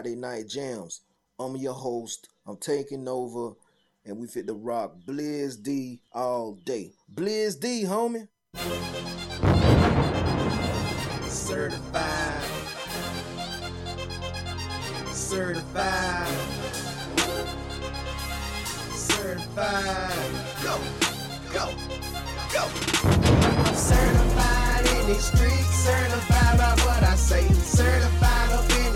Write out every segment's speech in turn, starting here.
Friday Night Jams. I'm your host. I'm taking over, and we fit the rock Blizz D all day. Blizz D, homie. Certified. Certified. Certified. Go, go, go. I'm certified in these streets, certified by what I say. Certified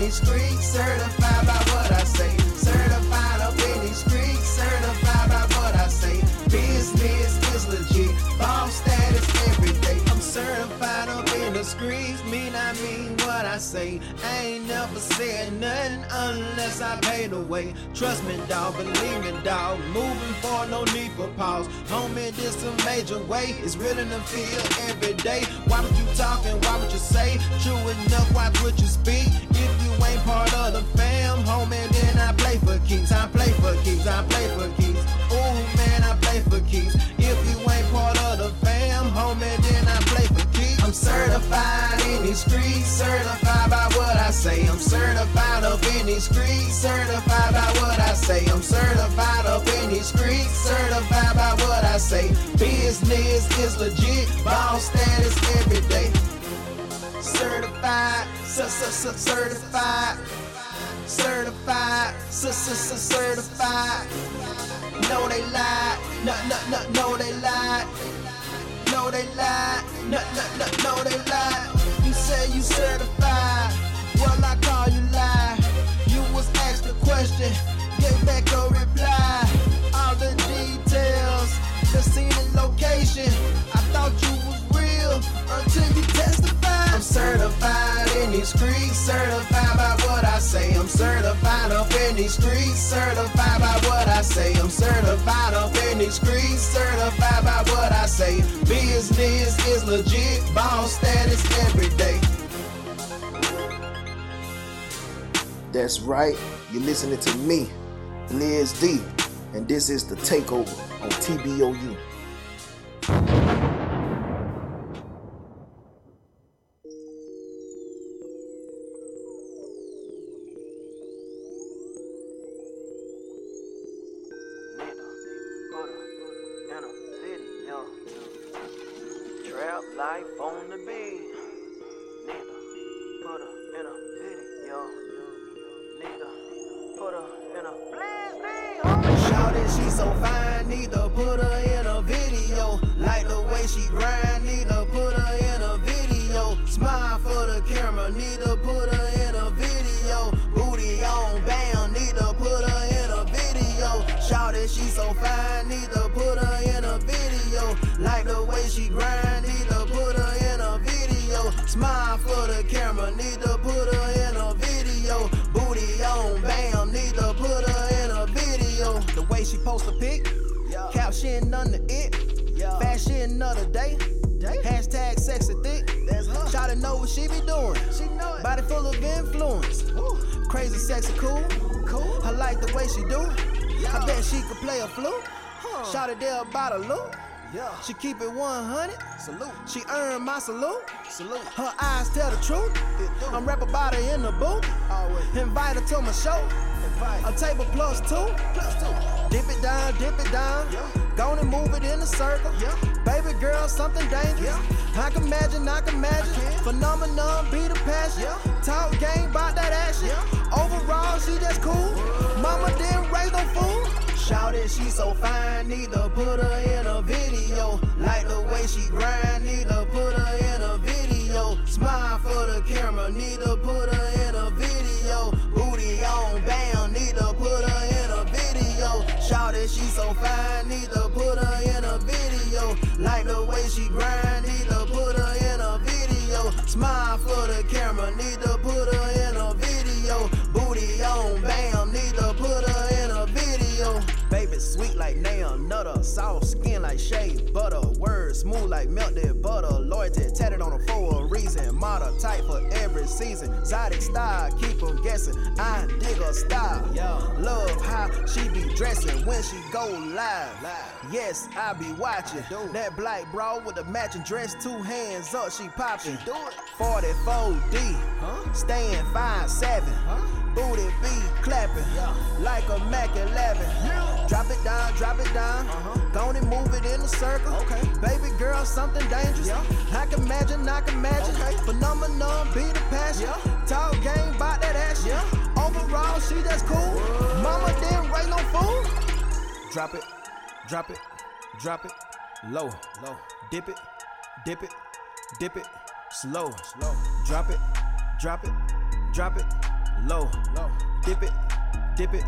these streets, certified by what I say. Certified up in these streets, certified by what I say. Business is legit, bomb status every day. I'm certified up in the streets, mean I mean what I say. I ain't never said nothing unless I pay the way. Trust me, dog, believe me, dog. Moving forward, no need for pause. Homie, this a major way. It's real in the field every day. Why would you talk and why would you say? True enough, watch what you speak. If ain't part of the fam, homie, then I play for keeps. I play for keeps. I play for keeps. Ooh, man, I play for keeps. If you ain't part of the fam, homie, then I play for keeps. I'm certified in these streets, certified by what I say. I'm certified up in these streets, certified by what I say. I'm certified up in these streets, certified by what I say. Business is legit, ball status Certified, certified, certified, certified. No, they lied. No, no, no, no, they lied. No, they lied. No, no, no, no, they lied. You say you certified. These streets, certified by what I say. I'm certified up in these streets, certified by what I say. I'm certified up in these streets, certified by what I say. Business is legit, ball status every day. That's right. You're listening to me, Blizz D, and this is the takeover on TBOU. Shouted she so fine, need to put her in a video. Like the way she grind, need to put her in a video. Smile for the camera, need to put her in a video. Booty on bam, need to put her in a video. The way she post a pic, yeah. caption under it. Yeah. fashion of the day. Hashtag sexy thick. Try to know what she be doing. She know it. Body full of influence. Crazy, sexy, cool. Cool. I like the way she do. it. I bet she could play a flute. Shot it there about a loop. She keep it 100. Salute. She earned my salute. Salute. Her eyes tell the truth. I'm rap about her in the booth. Invite her to my show. A table plus two. Plus two. Dip it down, dip it down. Go and move it in a circle. Baby girl, something dangerous. I can imagine, I can imagine. Phenomenon, be the passion. Talk game about that action. Overall, she just cool. Mama didn't raise no fool. Shout it, she so fine, need to put her in a video. Like the way she grind, need to put her in a video. Smile for the camera, need to put her in a video. Booty on bam, need to put her in a video. Shout it, she so fine, need to put her in a video. Like the way she grind, need to put her in a video. Smile for the camera, need to put her in a video. Baby sweet like nail nutter, soft skin like shea butter, words smooth like melted butter, loyalty tatted on her for a reason, model type for every season, exotic style keep 'em guessing. I dig her style. Love how she be dressing when she go live. Yes, I be watching. That black bra with the matching dress, two hands up, she popping. 44D, staying 5'7. Booty be clapping like a Mac 11. Drop it down, drop it down. Uh-huh. Go and move it in a circle. Baby girl, something dangerous. I can imagine, I can imagine. Phenomenon, be the passion. Talk game about that action. Overall, she just cool. Mama didn't raise no fool. Drop it, drop it, drop it. Low, low. Dip it, dip it, dip it. Slow, slow. Drop it, drop it, drop it. Low, low. Dip it, dip it,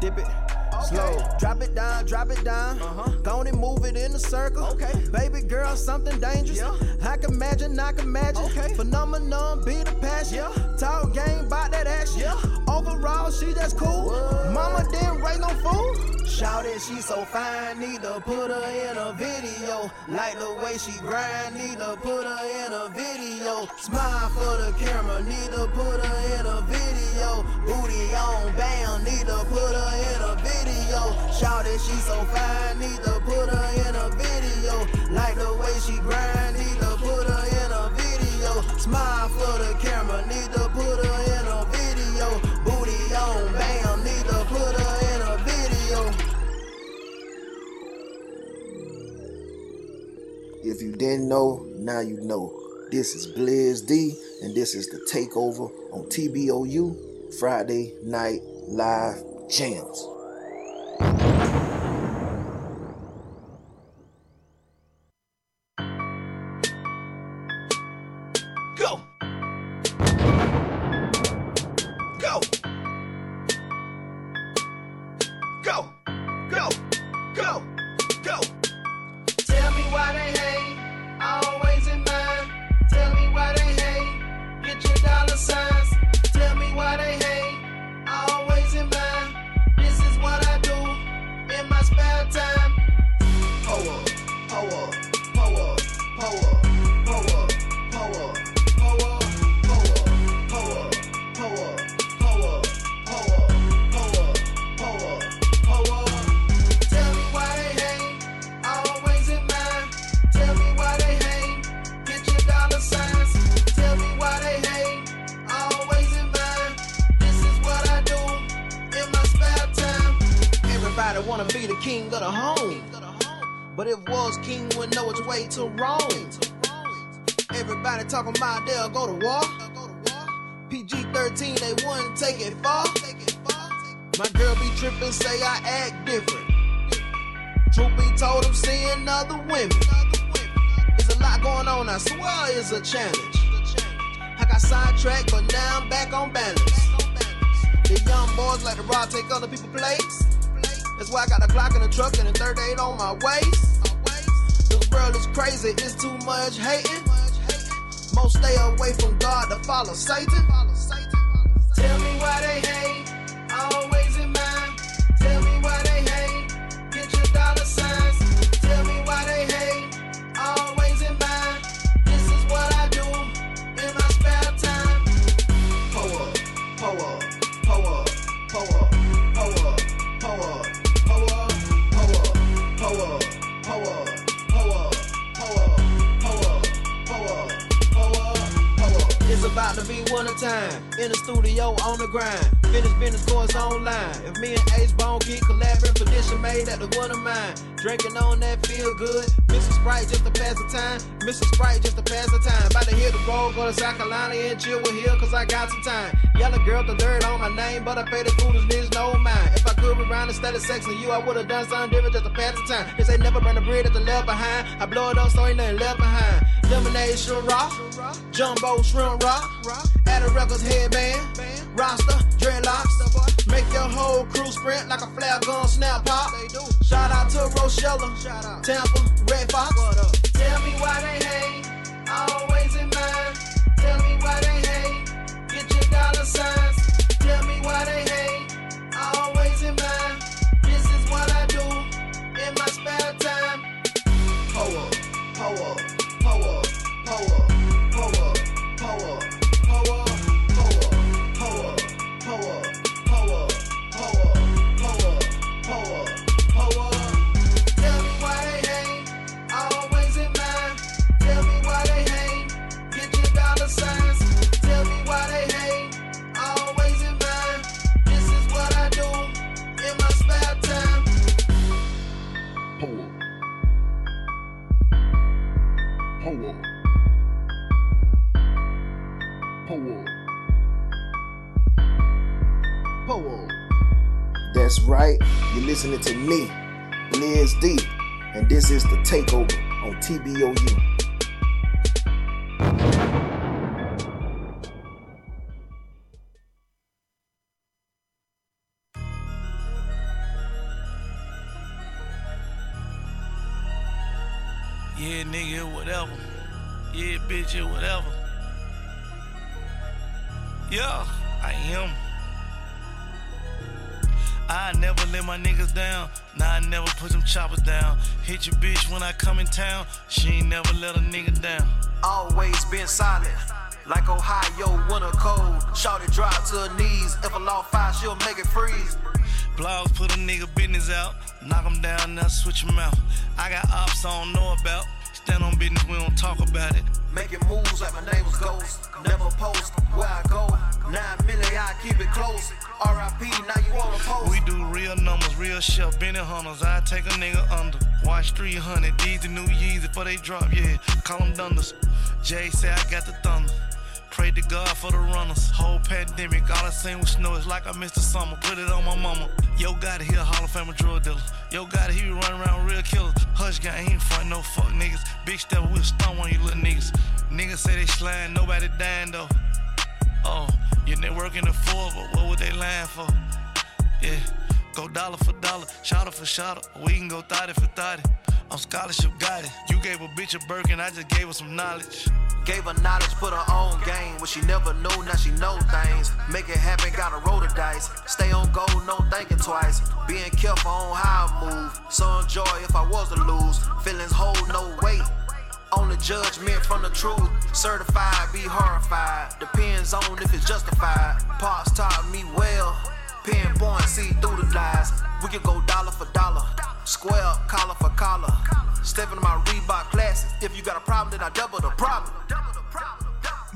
dip it. Slow. Drop it down, drop it down. Uh-huh. Go and move it in a circle. Okay. Baby girl, something dangerous. Yeah. I can imagine, I can imagine. Okay. Phenomenon, be the passion. Talk game about that action. Overall, she just cool. Mama didn't raise no fool. Shout it, she so fine, need to put her in a video. Like the way she grind, need to put her in a video. Smile for the camera, need to put her in a video. Booty on bam, need to put her in a video. Shout it, she so fine, need to put her in a video. Like the way she grind, need to put her in a video. Smile for the camera, need to put her in a video. Booty on bam, need to put her in a video. If you didn't know, now you know. This is Blizz D, and this is the takeover on TBOU Friday Night Live Jams. Tell me one time. In the studio on the grind. Finish business course online. If me and Ace Bone keep collaborating, tradition made at the one of mine. Drinking on that feel good. Mrs. Sprite just to pass the time. Mrs. Sprite just to pass the time. About to hit the road, go to South Carolina and chill with here, cause I got some time. Yellow girl, the dirt on my name, but I pay the foolish niggas no mind. If I could rewind instead of sexing you, I would've done something different just to pass the time. They say never burn a bridge that's left behind. I blow it up so ain't nothing left behind. Lemonade, shrimp rock, jumbo shrimp rock, add a records headband, roster, dreadlocks. Make your whole crew sprint like a flare gun snap pop. Shout out to Rochella, Tampa, Red Fox. Tell me why they hate, always in mind. Tell me why they hate, get your dollar signs. Listening to me, Blizz D, and this is the takeover on TBOU. Down. Nah, I never put them choppers down. Hit your bitch when I come in town. She ain't never let a nigga down. Always been solid. Like Ohio, winter cold. Shorty drop to her knees. If a law fire, she'll make it freeze. Blogs put a nigga business out. Knock him down, now switch him out. I got ops I don't know about. Stand on business, we don't talk about it. Making moves like my name was Ghost. Never post where I go. Nine million, I keep it close. RIP, now you on the post. We do real numbers, real shit, Benny Hunters. I take a nigga under. Watch 300, these the new Yeezy before they drop, yeah. Call them Dunders. Jay say I got the thunder. Pray to God for the runners. Whole pandemic, all I seen was snow. It's like I missed the summer. Put it on my mama. Yo, got it, he a Hall of Fame drug dealer. Yo, got it, he be running around real killers. Hush gang, he ain't front no fuck niggas. Big step, we'll stun on you little niggas. Niggas say they slime, nobody dying though. Oh, your network in the four, but what would they lying for? Yeah, go dollar for dollar, shotter for shotter. We can go thotty for thotty. I'm scholarship it. You gave a bitch a Birkin, I just gave her some knowledge. Gave her knowledge, put her own game. What she never knew, now she know things. Make it happen, gotta roll the dice. Stay on goal, no thinking twice. Being careful on how I move. So enjoy if I was to lose. Feelings hold no weight. Only judgment from the truth. Certified, be horrified. Depends on if it's justified. Pops taught me well. Pinpoint, see through the lies. We can go dollar for dollar. Square up, collar for collar. Step into my Reebok Classics. If you got a problem, then I double the problem.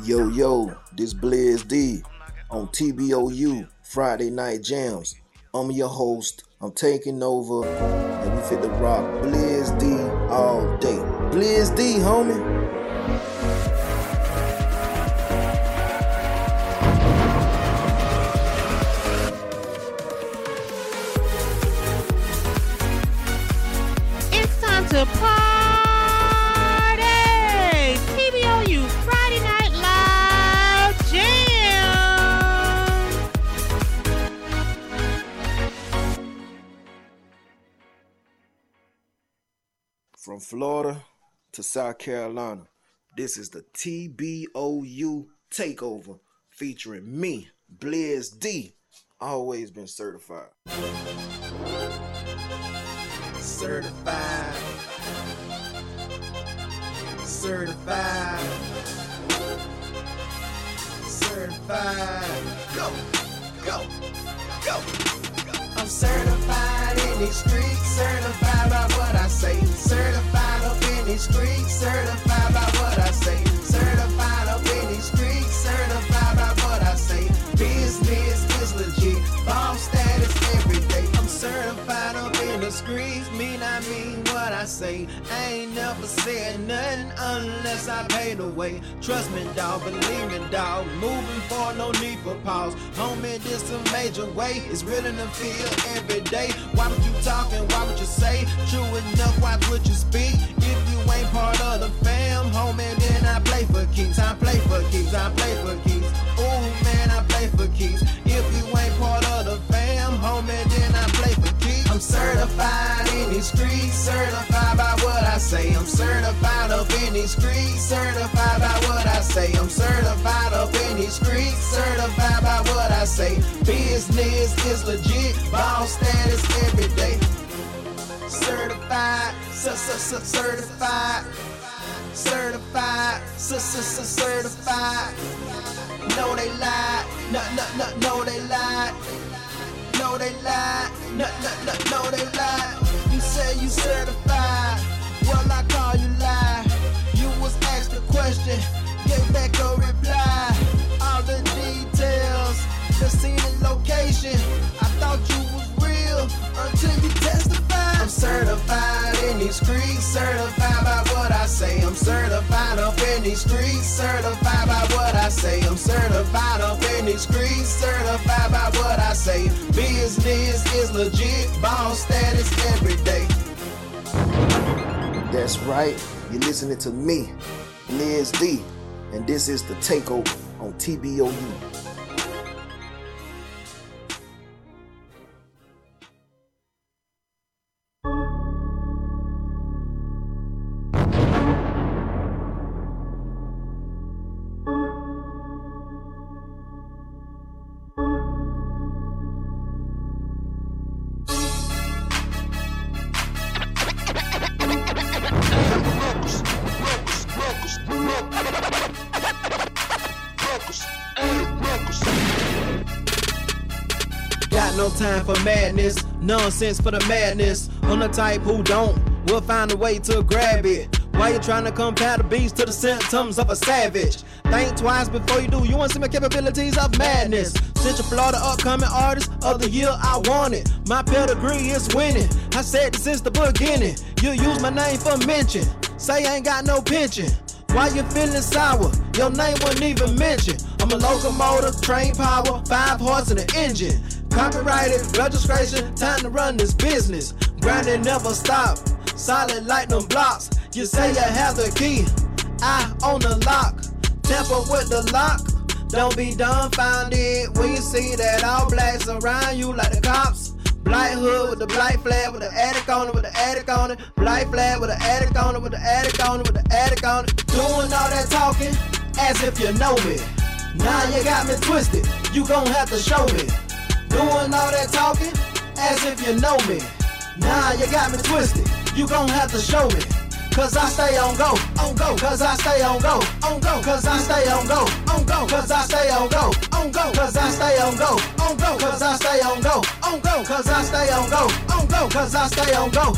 Yo, yo, this Blizz D on TBOU Friday Night Jams. I'm your host. I'm taking over, and we fit the rock Blizz D all day. Blizz D, homie. To party! TBOU Friday Night Live Jam! From Florida to South Carolina, this is the TBOU Takeover featuring me, Blizz D. Always been certified. Certified. Certified. Certified. Go, go, go. I'm certified in these streets, certified by what I say. Certified up in these streets, certified nothing unless I pay the way. Trust me, dog, believe me, dog. Moving forward, no need for pause. Homie, this a major way. It's real in the field every day. Why would you talk and why would you say? True enough, why would you speak? If you ain't part of the fam, homie, then I play for keeps. I play for keeps. I play for keeps. Ooh, man, I play for keeps. Certified in these streets, certified by what I say. I'm certified up in these streets, certified by what I say. I'm certified up in these streets, certified by what I say. Business is legit, ball status every day. Certified, certified, certified, certified. No, they lied. No, no, no, no, they lied. No, they lied. No, no, no, no, they lied. You say you certified. Well, I call you lie. You was asked a question, gave back a reply. All the details, the scene and location. I thought you was real until you testified. I'm certified in these streets, certified by what I say. I'm certified up in these streets, certified by what I say. I'm certified up in these streets, certified by status every day. That's right. You're listening to me, Blizz D, and this is the takeover on TBOU. Nonsense for the madness. I'm the type who don't, will find a way to grab it. Why you trying to compare the beast to the symptoms of a savage? Think twice before you do. You want to see my capabilities of madness. Central Florida upcoming artist of the year, I want it. My pedigree is winning. I said this since the beginning. You use my name for mention. Say I ain't got no pension. Why you feeling sour? Your name wasn't even mentioned. I'm a locomotive, train power, five horses and an engine. Copyrighted, registration, time to run this business. Grinding never stop, solid like them blocks. You say you have the key, I own the lock. Tamper with the lock, don't be dumbfounded when you see that all blacks around you like the cops. Black hood with the black flag with the attic on it, with the attic on it. Black flag with the attic on it, with the attic on it, with the attic on it. Doing all that talking as if you know me. Now you got me twisted, you gon' have to show me. Doing all that talking as if you know me. Nah, you got me twisted. You gon' have to show me. Cause I stay on go, on go, cause I stay on go, on go, cause I stay on go, on go, cause I stay on go, on go, cause I stay on go, on go, cause I stay on go, on go, cause I stay on go, on go, cause I stay on go.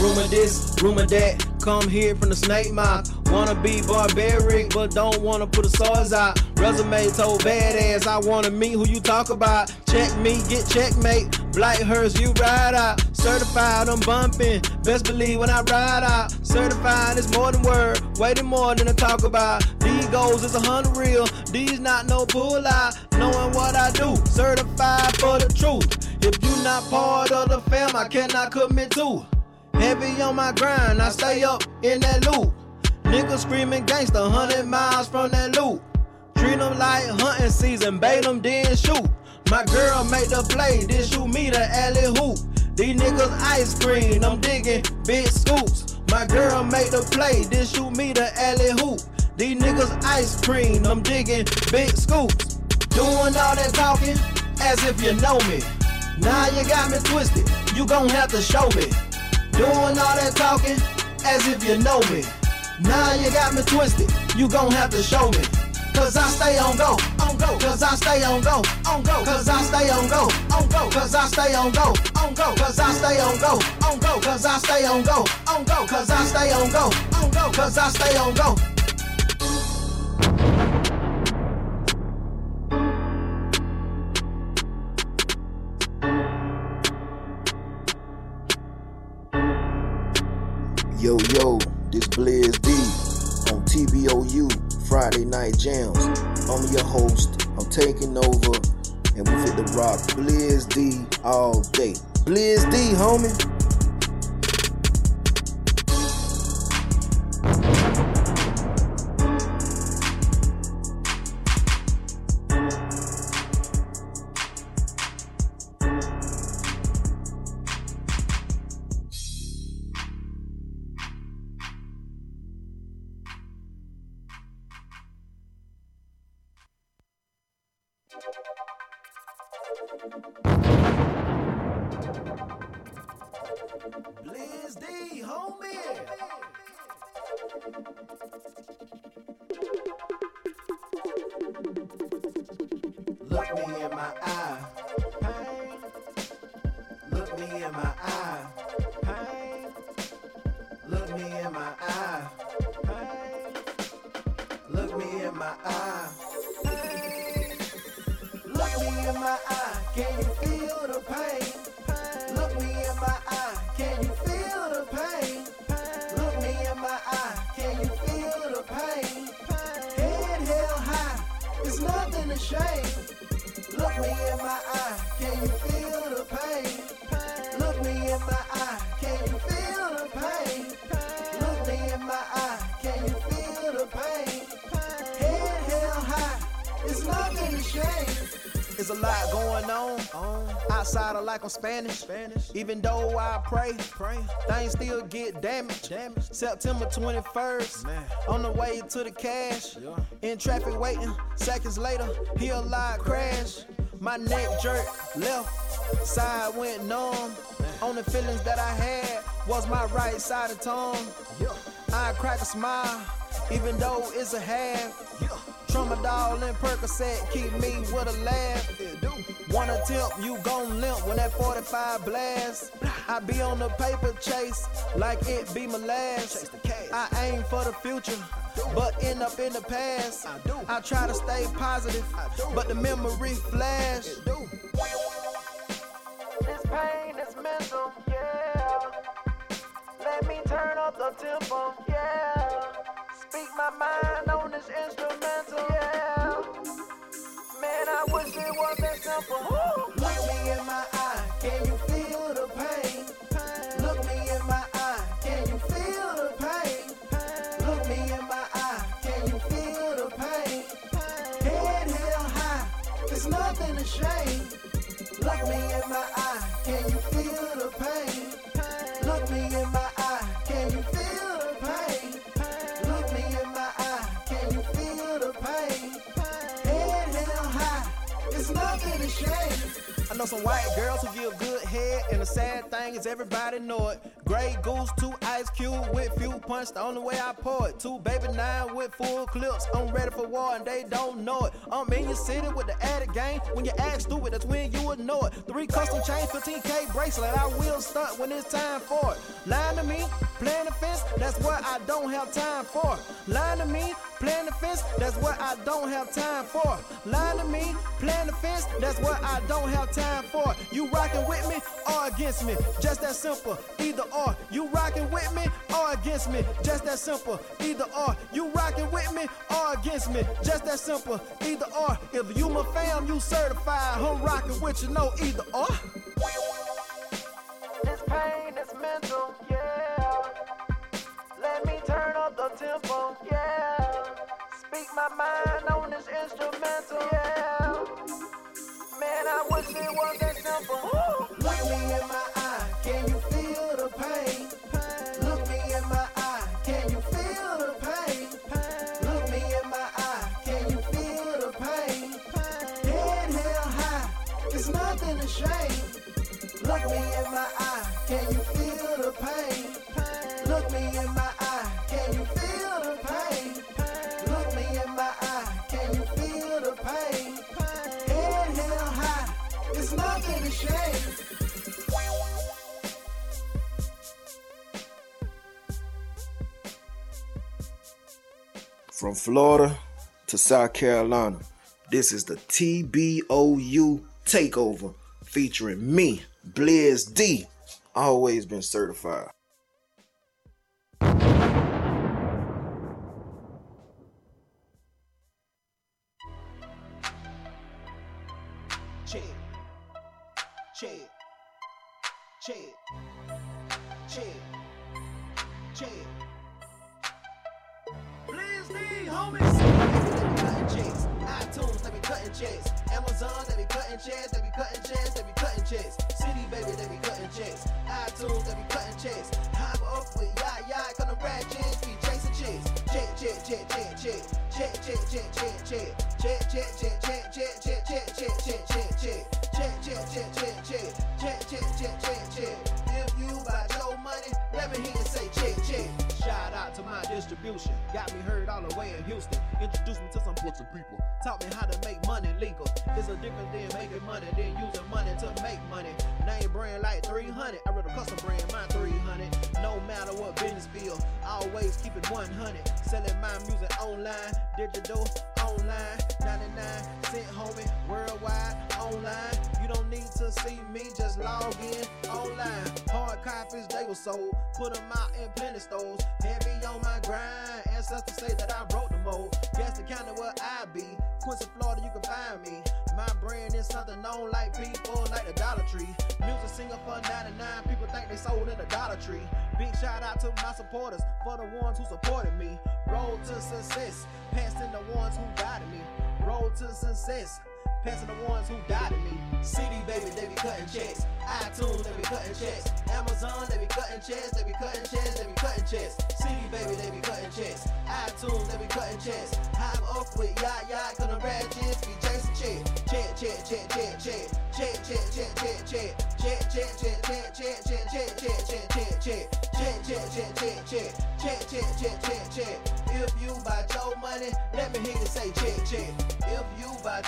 Rumor this, rumor that, come here from the snake mouth. Wanna be barbaric, but don't wanna put the swords out. Resume told badass, I wanna meet who you talk about. Check me, get checkmate. Black hers, you ride out. Certified, I'm bumping. Best believe when I ride out. Certified is more than word, waiting more than to talk about. These goals is a hundred real. These not no pull out. Knowing what I do, certified for the truth. If you not part of the fam, I cannot commit to. Heavy on my grind, I stay up in that loop. Niggas screaming gangsta, hundred miles from that loop. Treat them like hunting season, bait them, then shoot. My girl made the play, then shoot me the alley hoop. These niggas ice cream, I'm digging big scoops. My girl made the play, then shoot me the alley hoop. These niggas ice cream, I'm digging big scoops. Doing all that talking as if you know me. Now you got me twisted, you gon' have to show me. Doing all that talking as if you know me. Now you got me twisted, you gon' have to show me. Cause I stay on go, on go, cause I stay on go, on go, cause I stay on go, on go, cause I stay on go, on go, cause I stay on go, on go, cause I stay on go, on go, cause I stay on go, on go, cause I stay on go. Yo, yo, this Blizz D on TBOU Friday Night Jams. I'm your host. I'm taking over, and we fit the rock Blizz D all day. Blizz D, homie. It's nothing to shame. There's a lot going on um, outside of like I'm Spanish. Spanish. Even though I pray, pray, things still get damaged. damaged. September 21st, Man. on the way to the cash. Yeah. In traffic waiting, seconds later, hear a loud crash. My neck jerked left, side went numb. Only feelings that I had was my right side of tongue. Yeah. I crack a smile, even though it's a half. Yeah. Tramadol and Percocet keep me with a laugh. One attempt, you gon' limp when that 45 blast. I be on the paper chase like it be my last. I aim for the future, but end up in the past. I try to stay positive, but the memory flash. This pain is mental, yeah. Let me turn up the tempo, yeah. Speak my mind on this instrumental, yeah. Man, I wish it wasn't simple. Look me in my eye, can you know some white girls who give good head, and the sad thing is everybody know it. Grey goose, two ice cube with few punch, the only way I pour it. Two baby nine with full clips, I'm ready for war and they don't know it. I'm in your city with the added game. When you act stupid, that's when you would know it. Three custom chains, 15k bracelet, I will stunt when it's time for it. Lying to me, playing the fence, that's what I don't have time for. Lying to me, playing the fence, that's what I don't have time for. Lying to me, playing the fence, that's what I don't have time for. You rocking with me or against me? Just that simple, either or. You rocking with me or against me? Just that simple, either or. You rocking with me or against me? Just that simple, either or. If you my fam, you certified. I'm rocking with you, no either or. This pain is mental, yeah. Let me turn up the tempo, yeah. Speak my mind on this instrumental, yeah. Man, I wish it was that simple. Look me in my From Florida to South Carolina, this is the TBOU Takeover featuring me, Blizz D. Always been certified. Cutting checks. iTunes, they be cutting checks. Amazon, they be cutting checks. They be cutting checks. They be cutting checks. CD, baby, they be cutting checks. iTunes, they be cutting checks. Hop up with ya ya, come to rad. Be chasing checks. Check, check, check, check, check. Check, check, check, check, check. Check, check, check, check, check, check, check, check, check, check, check. Check, check, check, check, check. Check, check, check, check, check. If you about your money, let me hear you say check, check. Shout out to my distribution. Got me heard all the way in Houston. Introduced me to some Brooklyn people. Taught me how to make money legal. It's a difference than making money than using money to make money. Name brand like 300. I read a custom brand, mine 300. No matter what business feel, always keep it 100. Selling my music online, digital, online. 99 cent homie, worldwide, online. You don't need to see me, just log in online. Hard copies, they were sold. Put them out in plenty stores. Heavy on my grind. Ancestors say that I broke the mold. Guess the county where I be. Quincy, Florida, you can find me. My brand is something known like people like the Dollar Tree. Music sing up for 99. People think they sold in the Dollar Tree. Big shout out to my supporters for the ones who supported me. Road to success, passing the ones who guided me. Road to success, passing the ones who doubted me. CD baby, they be cutting checks. iTunes, they be cutting checks. Amazon, they be cutting checks. They be cutting checks. They be cutting checks. CD baby, they be cutting checks. iTunes, they be cutting checks. I'm up with yacht yacht, cause the ratchets be chasing check, check, check, check. Check, check, check, check, check. Check, check,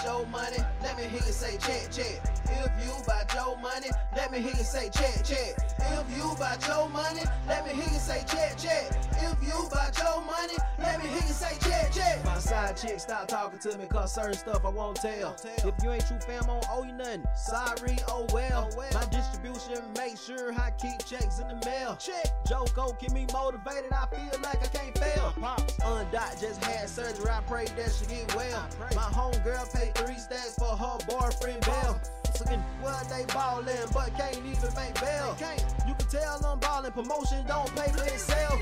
your money, let me hear you say check, check. If you buy your money, let me hear you say check, check. If you buy your money, let me hear you say check, check. If you buy your money, let me hear you say check, check. My side chick stop talking to me cause certain stuff I won't tell. If you ain't true fam, I don't owe you nothing. Sorry, oh well. My distribution make sure I keep checks in the mail. Check. Joko keep me motivated. I feel like I can't fail. Undot just had surgery. I pray that she get well. My homegirl paid three stacks for her boyfriend Bell. Looking well, they ballin', but can't even make bail. You can tell I'm ballin', promotion don't pay for itself.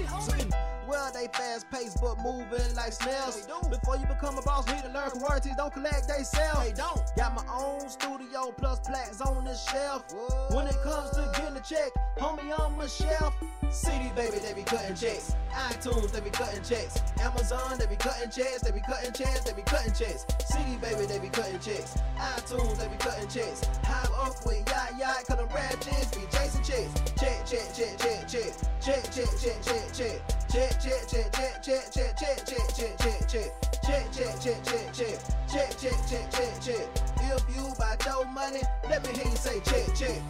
Well, they fast paced, but moving like snails. Before you become a boss, need to learn royalties, don't collect they sell. They don't. Got my own studio plus plaques on the shelf. When it comes to getting a check, homie, I'm a shelf. CD baby, they be cutting checks. iTunes, they be cutting checks. Amazon, they be cutting checks. They be cutting checks. They be cutting checks. CD baby, they be cutting checks. iTunes, they be cutting checks. High up with yacht yacht, cause them ratchets be Jason checks. Check, check, check, check, check. Check, check, check, check, check. Check, check, check, check, check, check, check, check, check, check, check. Check, check, check, check, check. Check, check, check, check, check. If you buy your money, let me hear you say check, check.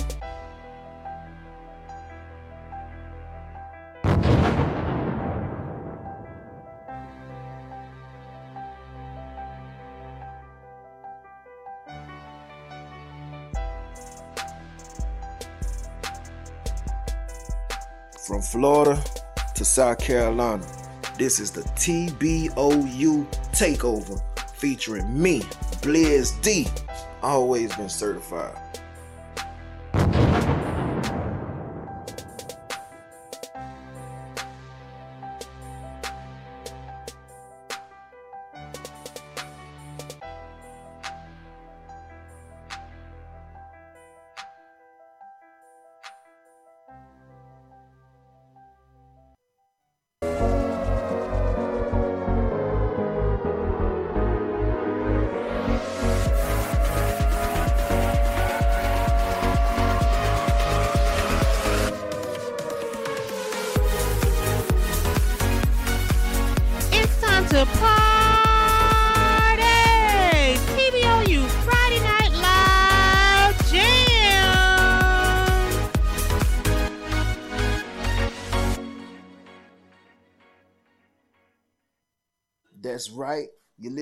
From Florida to South Carolina, this is the TBOU Takeover featuring me, Blizz D. Always been certified.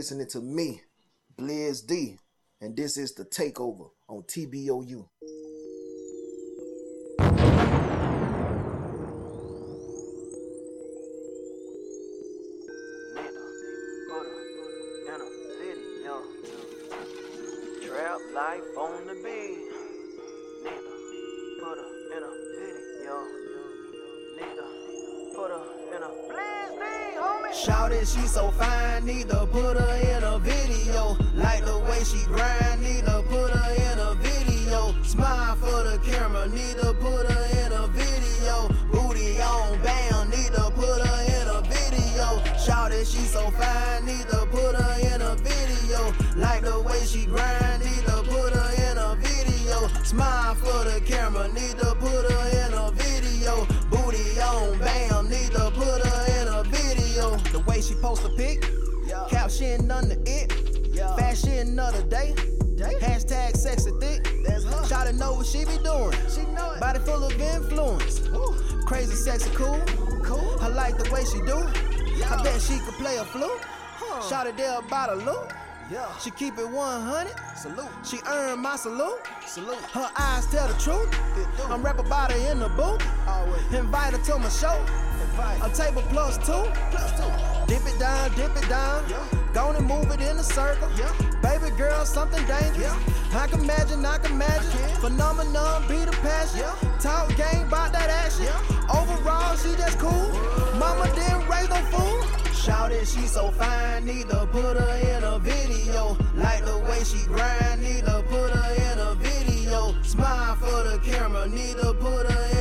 Listening to me, Blizz D, and this is the Takeover on TBOU. Put her in a video. Trap life on the beat. Nigga, put her in a video. Nigga, put her in a Shout it, she so she grind, need to put her in a video. Smile for the camera, need to put her in a video. Booty on bam, need to put her in a video. Shout it, she so fine, need to put her in a video. Like the way she grind, need to put her in a video. Smile for the camera, need to put her in way she post a pic, caption under it. Fashion of the day. Hashtag sexy thick. Shawty know what she be doing. She know it. Body full of influence. Crazy, sexy, cool. Cool. I like the way she do. I bet she could play a flute. Shawty there about a loop. Yeah. She keep it 100. Salute. She earned my salute. Salute. Her eyes tell the truth. I'm rap about her in the booth. Invite her to my show. A table plus two. Plus two. Dip it down, dip it down. Yeah. Go and move it in a circle. Yeah. Baby girl, something dangerous. Yeah. I can imagine, I can imagine. I Phenomenon, be the passion. Yeah. Talk game about that action. Yeah. Overall, she just cool. Mama didn't raise no fool. Shout it, she so fine, need to put her in a video. Like the way she grind, need to put her in a video. Smile for the camera, need to put her in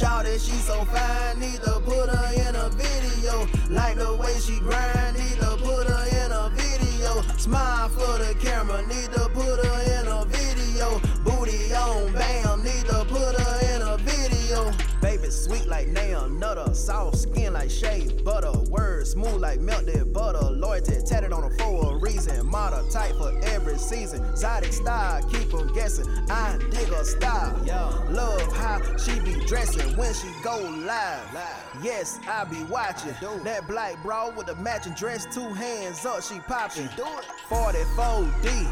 Shout it, she so fine, need to put her in a video. Like the way she grind, need to put her in a video. Smile for the camera, need to put her in a video. Booty on, bam, need to put her in a video. Baby sweet like nail nutter, soft skin like shaved butter, smooth like melted butter, loyalty tatted on her for a reason, model tight for every season, exotic style, keep keep 'em guessing, I dig her style, love how she be dressing when she go live, yes, I be watching, that black bra with the matching dress, two hands up, she popping, 44D,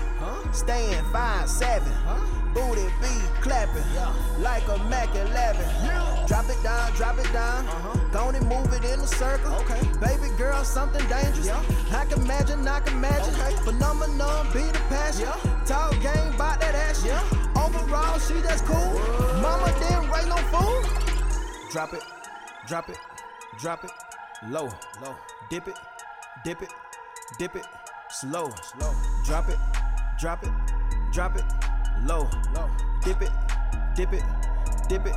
staying 5'7", booty be clapping, like a Mac 11, drop it down, drop it down, uh-huh. go and move it in a circle, okay. baby girl, something dangerous, I can imagine, I can imagine, phenomenon, be the passion, talk game about that action, overall, she just cool, mama didn't raise no fool, drop it, drop it, drop it, low, low, dip it, dip it, dip it, slow, slow, drop it, drop it, drop it, low, low, dip it, dip it, dip it.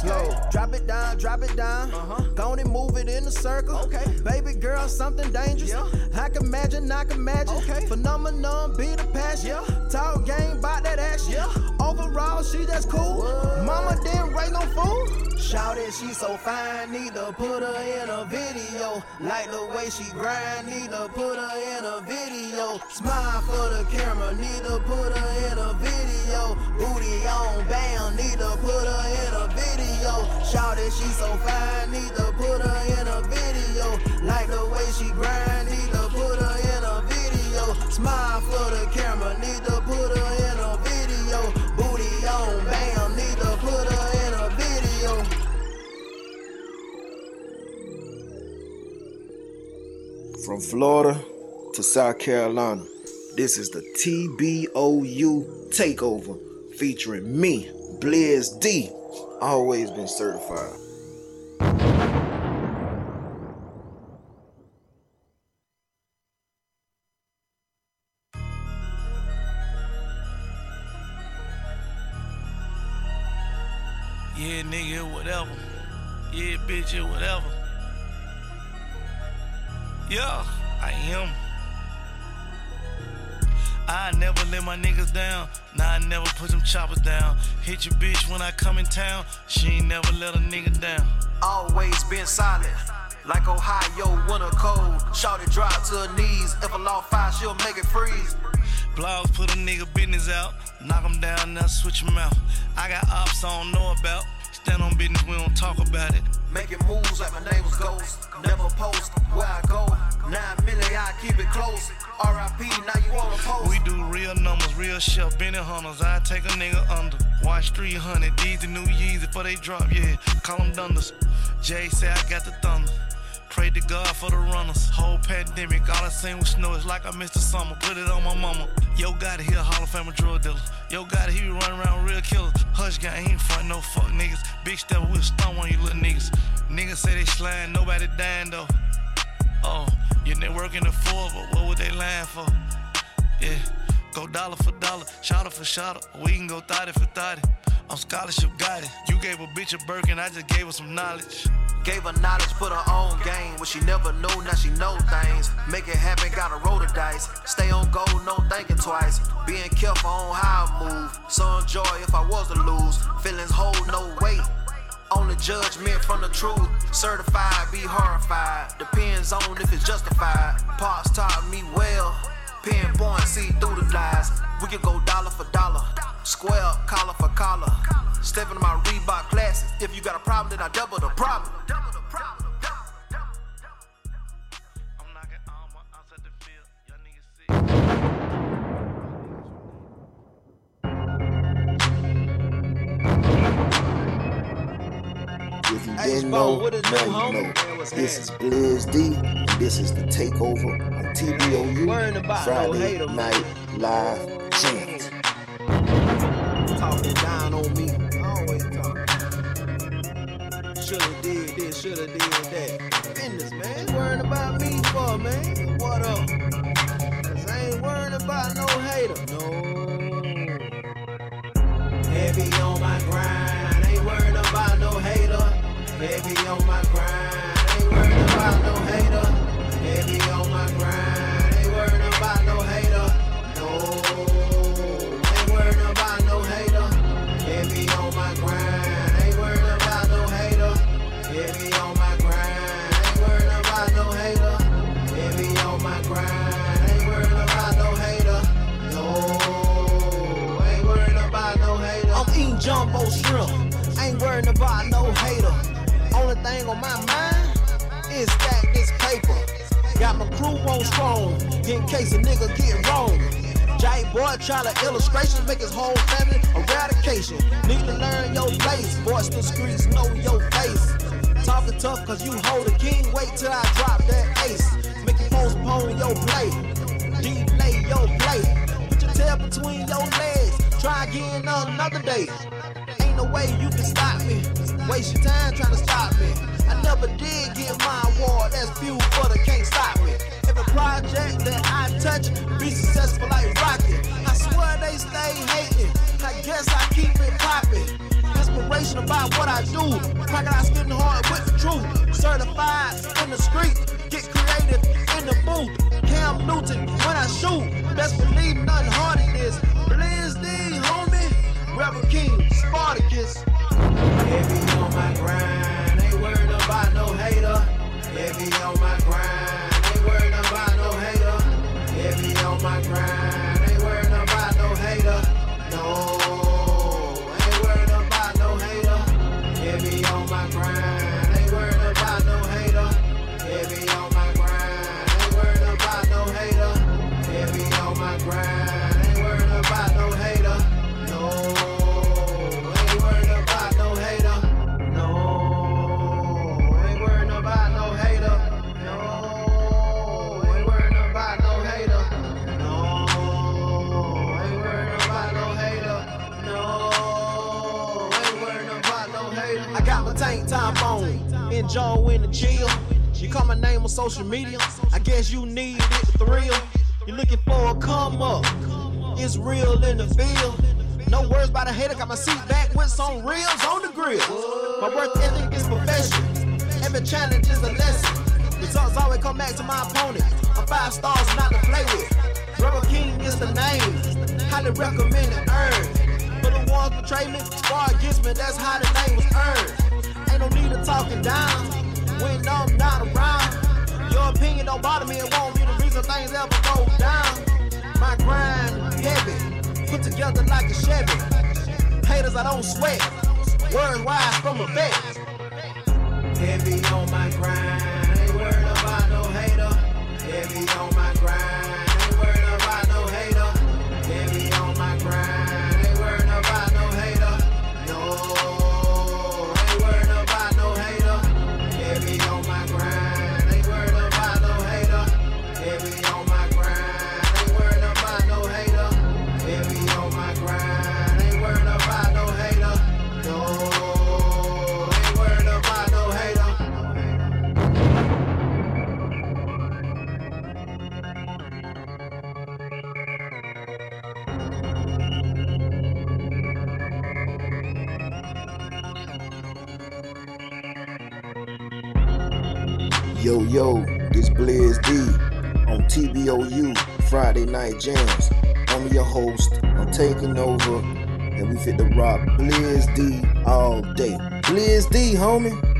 Slow, drop it down, drop it down. Uh-huh. Go and move it in a circle. Okay, baby girl, something dangerous. Yeah. I can imagine, I can imagine. Okay, phenomenon, be the passion. Yeah. Talk game about that action. Yeah. Overall, she just cool. Mama didn't raise no fool. Shout it, she so fine, need to put her in a video. Like the way she grind, need to put her in a video. Smile for the camera, need to put her in a video. Booty on, bam, need to put her in a video. Shout it, she so fine, need to put her in a video. Like the way she grind, need to put her in a video. Smile for the camera, need to put her in a video. Booty on, bam, need to put her in a video. From Florida to South Carolina, this is the TBOU Takeover featuring me, Blizz D. Always been certified. Yeah, nigga, whatever. Yeah, bitch, yeah, whatever. Yeah, I am. I never let my niggas down. Never put them choppers down. Hit your bitch when I come in town. She ain't never let a nigga down. Always been solid. Like Ohio, winter cold. Shorty drop to her knees. If a law fire, she'll make it freeze. Blogs put a nigga business out. Knock him down, now switch him out. I got ops I don't know about. Stand on business, we don't talk about it. Making moves like my name was Ghost. Never post where I go. Nine million, I keep it close. RIP, now you. We do real numbers, real chef, Benny Hunters. I take a nigga under. Watch 300, these the new Yeezy before they drop, yeah. Call them Dunders. Jay say I got the thunder. Pray to God for the runners. Whole pandemic, all I seen was snow. It's like I missed the summer. Put it on my mama. Yo, got it, he a Hall of Fame drug dealer. Yo, got it, he be running around real killers. Hush gang, ain't front no fuck niggas. Big step, we'll stun on you little niggas. Niggas say they slime, nobody dying though. Oh, your network in the four, but what would they lying for? Yeah, go dollar for dollar, shotter for shotter. We can go thotty for thotty. I'm scholarship guided. You gave a bitch a Birkin, I just gave her some knowledge. Gave her knowledge, put her own game. What she never knew, now she know things. Make it happen, gotta roll the dice. Stay on goal, no thinking twice. Being careful on how I move. So enjoy if I was to lose. Feelings hold no weight. Only judgment from the truth. Certified, be horrified. Depends on if it's justified. Pops taught me well. Pinpoint, see through the lies. We can go dollar for dollar. Square up, collar for collar. Step into my Reebok Classics. If you got a problem, then I double the problem. I'm didn't know, now you know. This is Blizz D, this is the takeover on TBOU Friday Night Live Chant. Talking down on me. Always talking. Shoulda did this, shoulda did that. Business, man. Worrying about me for, man. What up? Cause I ain't worrying about no hater. No. Heavy on my grind. Heavy on my grind. Ain't worrying about no hater. Heavy on my grind. Ain't worrying about no hater. No. Ain't worrying about no hater. Heavy on my grind. Ain't worrying about no hater. Heavy on my grind. Ain't worrying about no hater. Heavy on my grind. Ain't worrying about no hater. No. Ain't worrying about no hater. I'm eating jumbo shrimp. Ain't worrying about no hater. Only thing on my mind is stack this paper. Got my crew on strong in case a nigga get wrong. Jay boy try to illustrations, make his whole family eradication. Need to learn your place, voice the streets, know your face. Talking tough cause you hold a king, wait till I drop that ace. Make you postpone your play, delay your play. Put your tail between your legs, try again another day. Ain't no way you can. Waste your time trying to stop me. I never did get my award. That's few for the can't stop me. Every project that I touch be successful like rocket. I swear they stay hating. I guess I keep it popping. Inspiration about what I do. Crocodile spitting hard with the truth. Certified in the street. Get creative in the booth. Cam Newton when I shoot. Best believe nothing hard than this. Blizz homie. Rebel King, Spartacus. Heavy on my grind, ain't worried about no hater. Heavy on my grind, ain't worried about no hater. Heavy on my grind, enjoying the chill. You call my name on social media, I guess you need it thrill. You looking for a come up, it's real in the field. No words about a hater, got my seat back with some reels on the grill. My worth ethic is profession, every challenge is a lesson. Results always come back to my opponent. I'm five stars, not to play with. Rebel King is the name, highly recommend and earn. For the ones betray me, spar against me, that's how the name was earned. No need of talking down when I'm not around. Your opinion don't bother me, it won't be the reason things ever go down. My grind heavy, put together like a Chevy. Haters I don't sweat, words wise from a vet. Heavy on my grind, ain't worried about no hater. Heavy on my Yo, this Blizz D on TBOU Friday Night Jams. I'm your host. I'm taking over, and we fit the rock Blizz D all day. Blizz D, homie.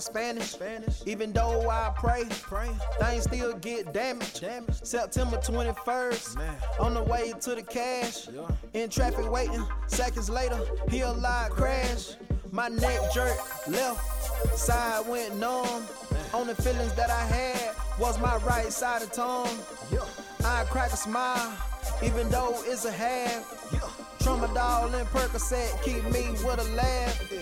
Outside of like I'm Spanish. Spanish. Even though I pray, pray, things still get damaged. September 21st, Man. on the way to the cash. In traffic waiting, seconds later, hear a loud crash. My neck jerked left, side went numb. Only feelings that I had was my right side of tongue. I crack a smile, even though it's a half. Tramadol and Percocet keep me with a laugh.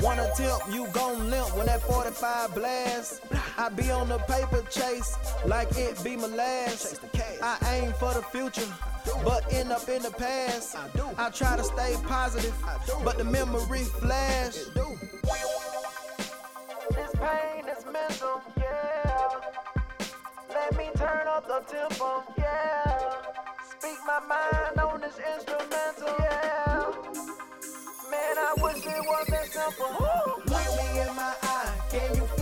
One attempt, you gon' limp when that 45 blast. I be on the paper chase like it be my last. I aim for the future, but end up in the past. I try to stay positive, but the memory flash. This pain is mental, yeah. Let me turn up the tempo, yeah. Speak my mind on this instrumental, yeah. Man, I wish it wasn't simple. Look me in my eye, can you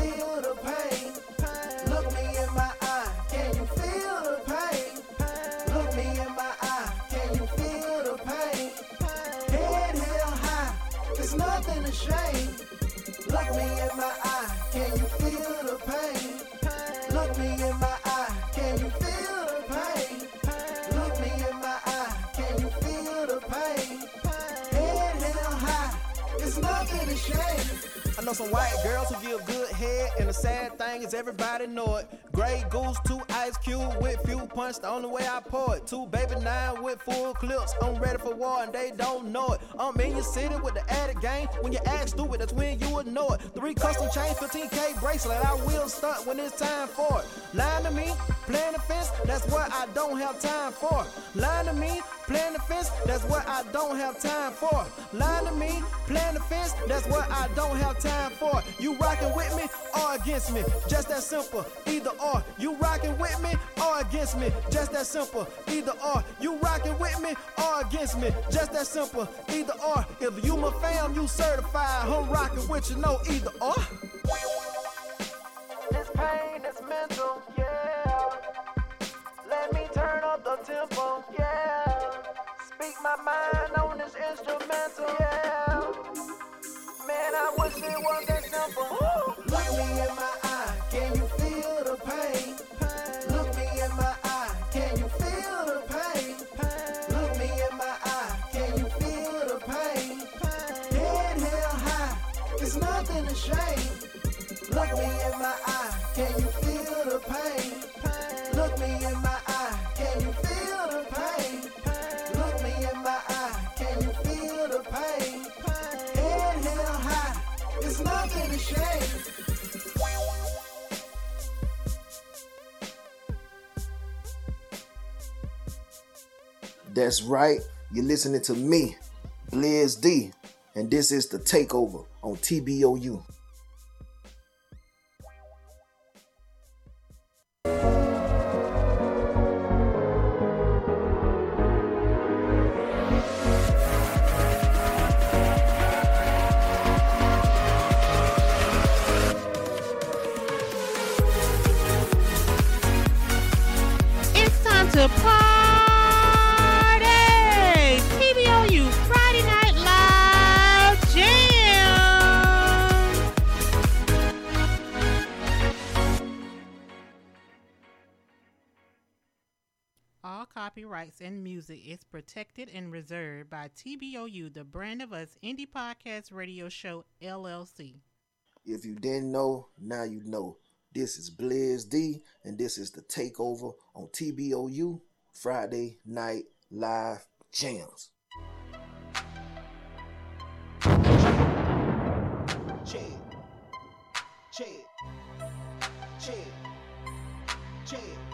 know some white girls who give good head, and the sad thing is everybody know it. Grey goose, two ice cube with few punch, the only way I pour it. Two baby nine with full clips, I'm ready for war and they don't know it. I'm in your city with the added game. When you act stupid, that's when you would know it. Three custom chains, 15k bracelet, I will stunt when it's time for it. Lying to me, playing the fence, that's what I don't have time for. Lying to me, playing the fence, that's what I don't have time for. Lying to me, playing the fence, that's what I don't have time for. You rocking with me or against me? Just that simple, either or. You rocking with me or against me? Just that simple, either or. You rocking with me or against me? Just that simple, either or. If you my fam, you certified. I'm rocking with you, no either or. This pain is mental, yeah. Let me turn up the tempo, yeah. Speak my mind on this instrumental, yeah. Man, I wish it wasn't simple. Look me in my eye, can you feel the pain? Look me in my eye, can you feel the pain? Look me in my eye, can you feel the pain? Head held high, it's nothing to shame. Look me That's right. You're listening to me, Blizz D, and this is the takeover on TBOU. All copyrights and music is protected and reserved by TBOU, the brand of us indie podcast radio show LLC. If you didn't know, now you know. This is Blizz D, and this is the takeover on TBOU Friday Night Live Jams. Check. Check. Check. Check.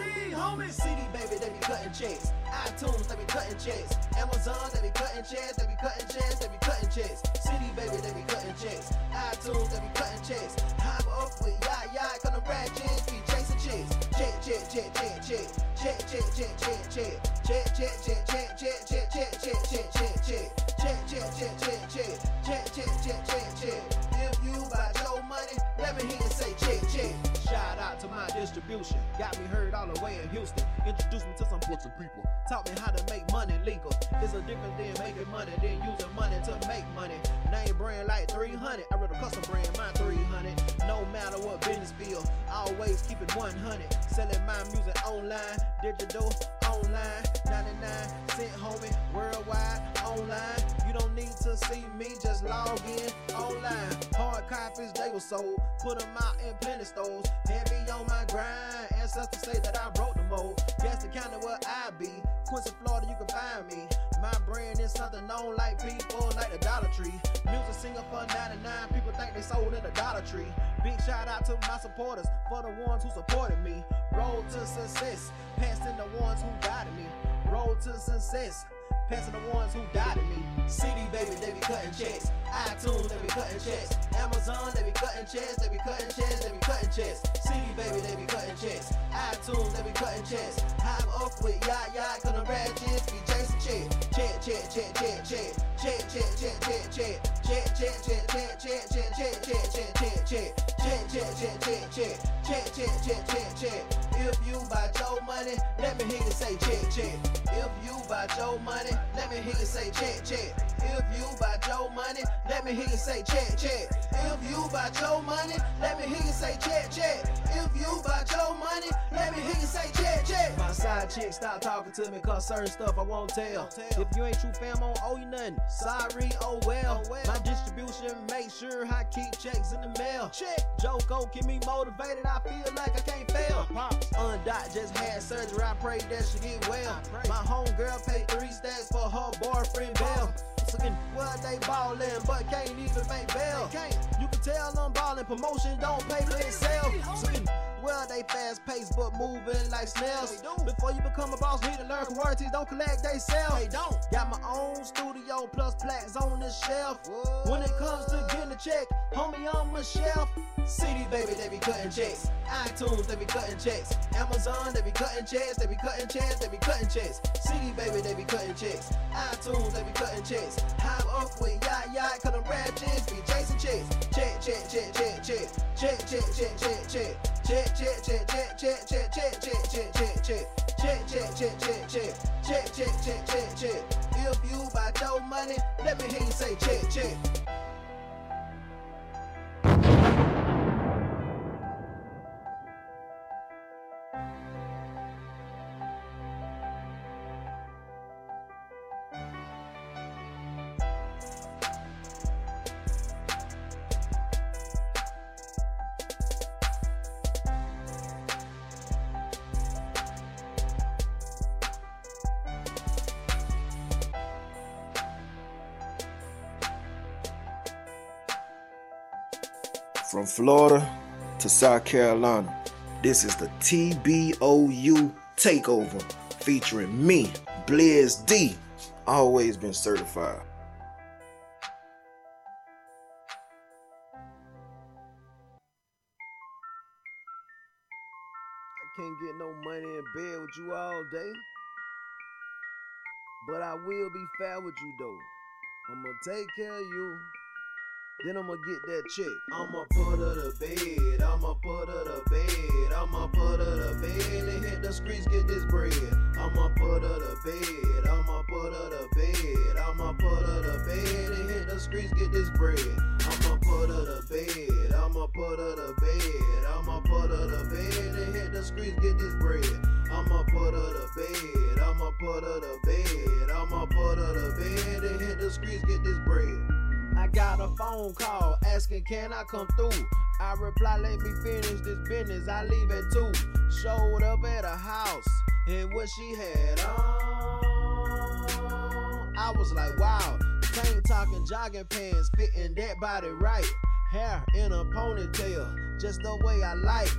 Blizz homie. CD Baby, they be cutting checks. iTunes, they be cutting checks. Amazon, they be cutting checks. They be cutting checks. They be cutting checks. CD Baby, they be cutting checks. iTunes, they be cutting checks. Hop up with ya ya, come to rad checks, be chasing checks. Check, check, check, check, check. Check, check, check, check, check. Check, check, check, check, check, check, check, check, check, check, check. Check, check, check, check, check. Check, check, check, check, check. If you buy your money, let me hear you say check, check. Shout out to my distribution. Got me heard all the way in Houston. Introduced me to some Puerto people. Taught me how to make money legal. It's a difference than making money than using money to make money. Name brand like 300. I read a custom brand, my 300. No matter what business feel, always keep it 100. Selling my music online, digital, online. 99 cent homie, worldwide, online. You don't need to see me, just log in online. Hard copies, they were sold. Put them out in plenty stores. Heavy on my grind. Ancestors say that I broke the mold. Guess the kind of where I be. Quincy, Florida, you can find me. My brand is something known like people like the Dollar Tree. Music singer for 99. People think they sold in the Dollar Tree. Big shout out to my supporters for the ones who supported me. Road to success, passing the ones who doubted me. Road to success. Passing the ones who doubted me. CD Baby, they be cutting checks. iTunes, they be cutting checks. Amazon, they be cutting checks. They be cutting checks. They be cutting checks. CD Baby, they be cutting checks. iTunes, they be cutting checks. Hop up with ya ya, cause the rad checks be chasing check. Check, check, check, check, check. Check, check, check, check, check. Check, check, check, check, check, check, check, check, check, check, check. Check, check, check, check, check. Check, check, check, check, check. If you buy your money, let me hear you say check, check. If you buy your money, let me hear you say check, check. If you buy your money, let me hear you say check, check. If you buy your money, let me hear you say check, check. If you buy your money, let me hear you say check, check. My side chick stop talking to me cause certain stuff I won't tell. If you ain't true fam, I don't owe you nothing. Sorry, oh well. My distribution make sure I keep checks in the mail. Check. Joko keep me motivated. I feel like I can't fail. Undot just had surgery. I pray that she get well. My homegirl paid three stacks for her boyfriend Bell. Looking well, they ballin', but can't even make bail. You can tell I'm ballin', promotion don't pay for itself. Well, they fast paced, but moving like snails. Before you become a boss, need to learn royalties, don't collect, they sell. They don't. Got my own studio plus plaques on the shelf. When it comes to getting a check, homie, I'm a shelf. CD Baby, they be cutting checks. iTunes, they be cutting checks. Amazon, they be cutting checks. They be cutting checks. They be cutting checks. CD Baby, they be cutting checks. iTunes, they be cutting checks. Hop up with ya ya, cause them rap checks be chasing checks. Check, check, check, check, check. Check, check, check, check, check. Check, check, check, check, check, check, check, check, check, check, check. Check, check, check, check, check. Check, check, check, check, check. If you buy your money, let me hear you say check, check. Florida to South Carolina, this is the TBOU Takeover featuring me, Blizz D. Always been certified. I can't get no money in bed with you all day. But I will be fair with you though. I'ma take care of you. Then I'ma get that check. I'ma put her to bed. I'ma put her to bed. I'ma put her to bed and hit the streets get this bread. I'ma put her to bed. I'ma put her to bed. I'ma put her to bed and hit the streets get this bread. I'ma put her to bed. I'ma put her to bed. I'ma put her to bed and hit the streets get this bread. I'ma put her to bed. I'ma put her to bed. I'ma put her to bed and hit the streets get this bread. I got a phone call asking, can I come through? I reply, let me finish this business. I leave at two. Showed up at a house and what she had on. I was like, wow, tank talking jogging pants, fitting that body right. Hair in a ponytail, just the way I like.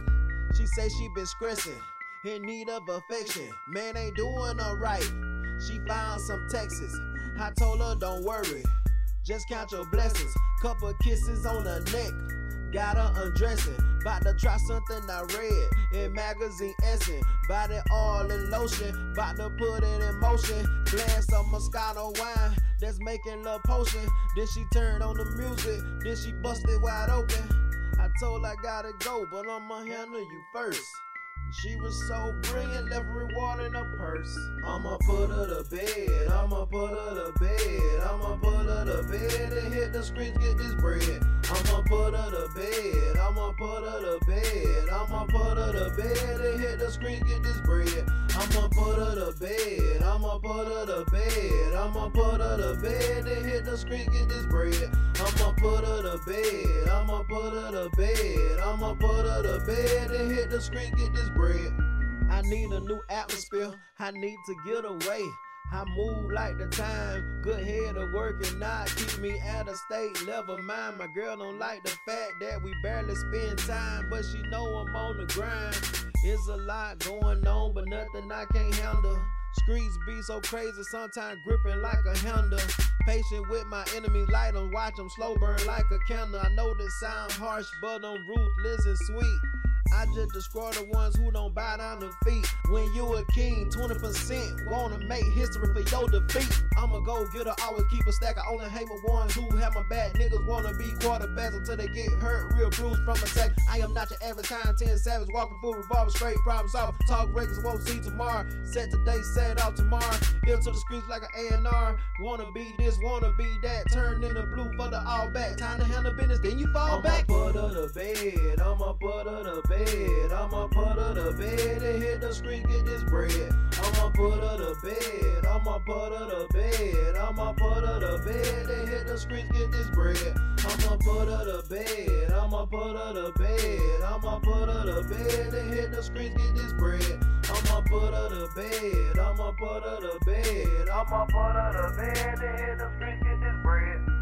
She say she been stressing, in need of affection. Man ain't doing her right. She found some Texas. I told her don't worry, just count your blessings. Couple kisses on the neck, got her undressing. About to try something I read in magazine Essence. Body all in lotion, about to put it in motion. Glass of Moscato wine that's making love potion. Then she turned on the music, then she busted wide open. I told I gotta go, but I'ma handle you first. She was so brilliant, left reward in her purse. I'ma put her to bed, I'ma put her to bed, I'ma put her to bed and hit the streets, get this bread. I'ma put her to bed, I'ma put her to bed, I'ma put her to bed and hit the streets, get this bread. I'ma put her to bed, I'ma put her to bed, I'ma put her to bed and hit the streets, get this bread. I'ma put her to bed, I'ma put her to bed, I'ma put her to bed and hit the streets, get this bread. I need a new atmosphere, I need to get away. I move like the time, good head of work and not keep me at a state level mind. My girl don't like the fact that we barely spend time, but she know I'm on the grind. It's a lot going on, but nothing I can't handle. Streets be so crazy, sometimes gripping like a handle. Patient with my enemies, light them, watch them slow burn like a candle. I know this sound harsh, but I'm ruthless and sweet. I just destroy the ones who don't bow down to feet. When you a king, 20% wanna make history for your defeat. I'ma go get her, always keep a stack. I only hate my ones who have my bad niggas wanna be quarterbacks until they get hurt. Real bruised from attack. I am not your average time 10 savage, walking full revolver, straight problem solver. Talk records, won't see tomorrow. Set today, set out tomorrow. Ill to the streets like an A&R. Wanna be this, wanna be that. Turn in the blue for the all back. Time to handle business, then you fall I'ma back. put her to bed, I'ma put her to bed, I'ma put her to bed and hit the street, get this bread. I'ma put her to bed, I'ma put her to bed, I'ma put her to bed and hit the streets, get this bread. I'ma put her to bed, I'ma put her to bed, I'ma put her to bed and hit the streets, get this bread. I'ma put her to bed, I'ma put her to bed, I'ma put her to bed and hit the streets, get this bread.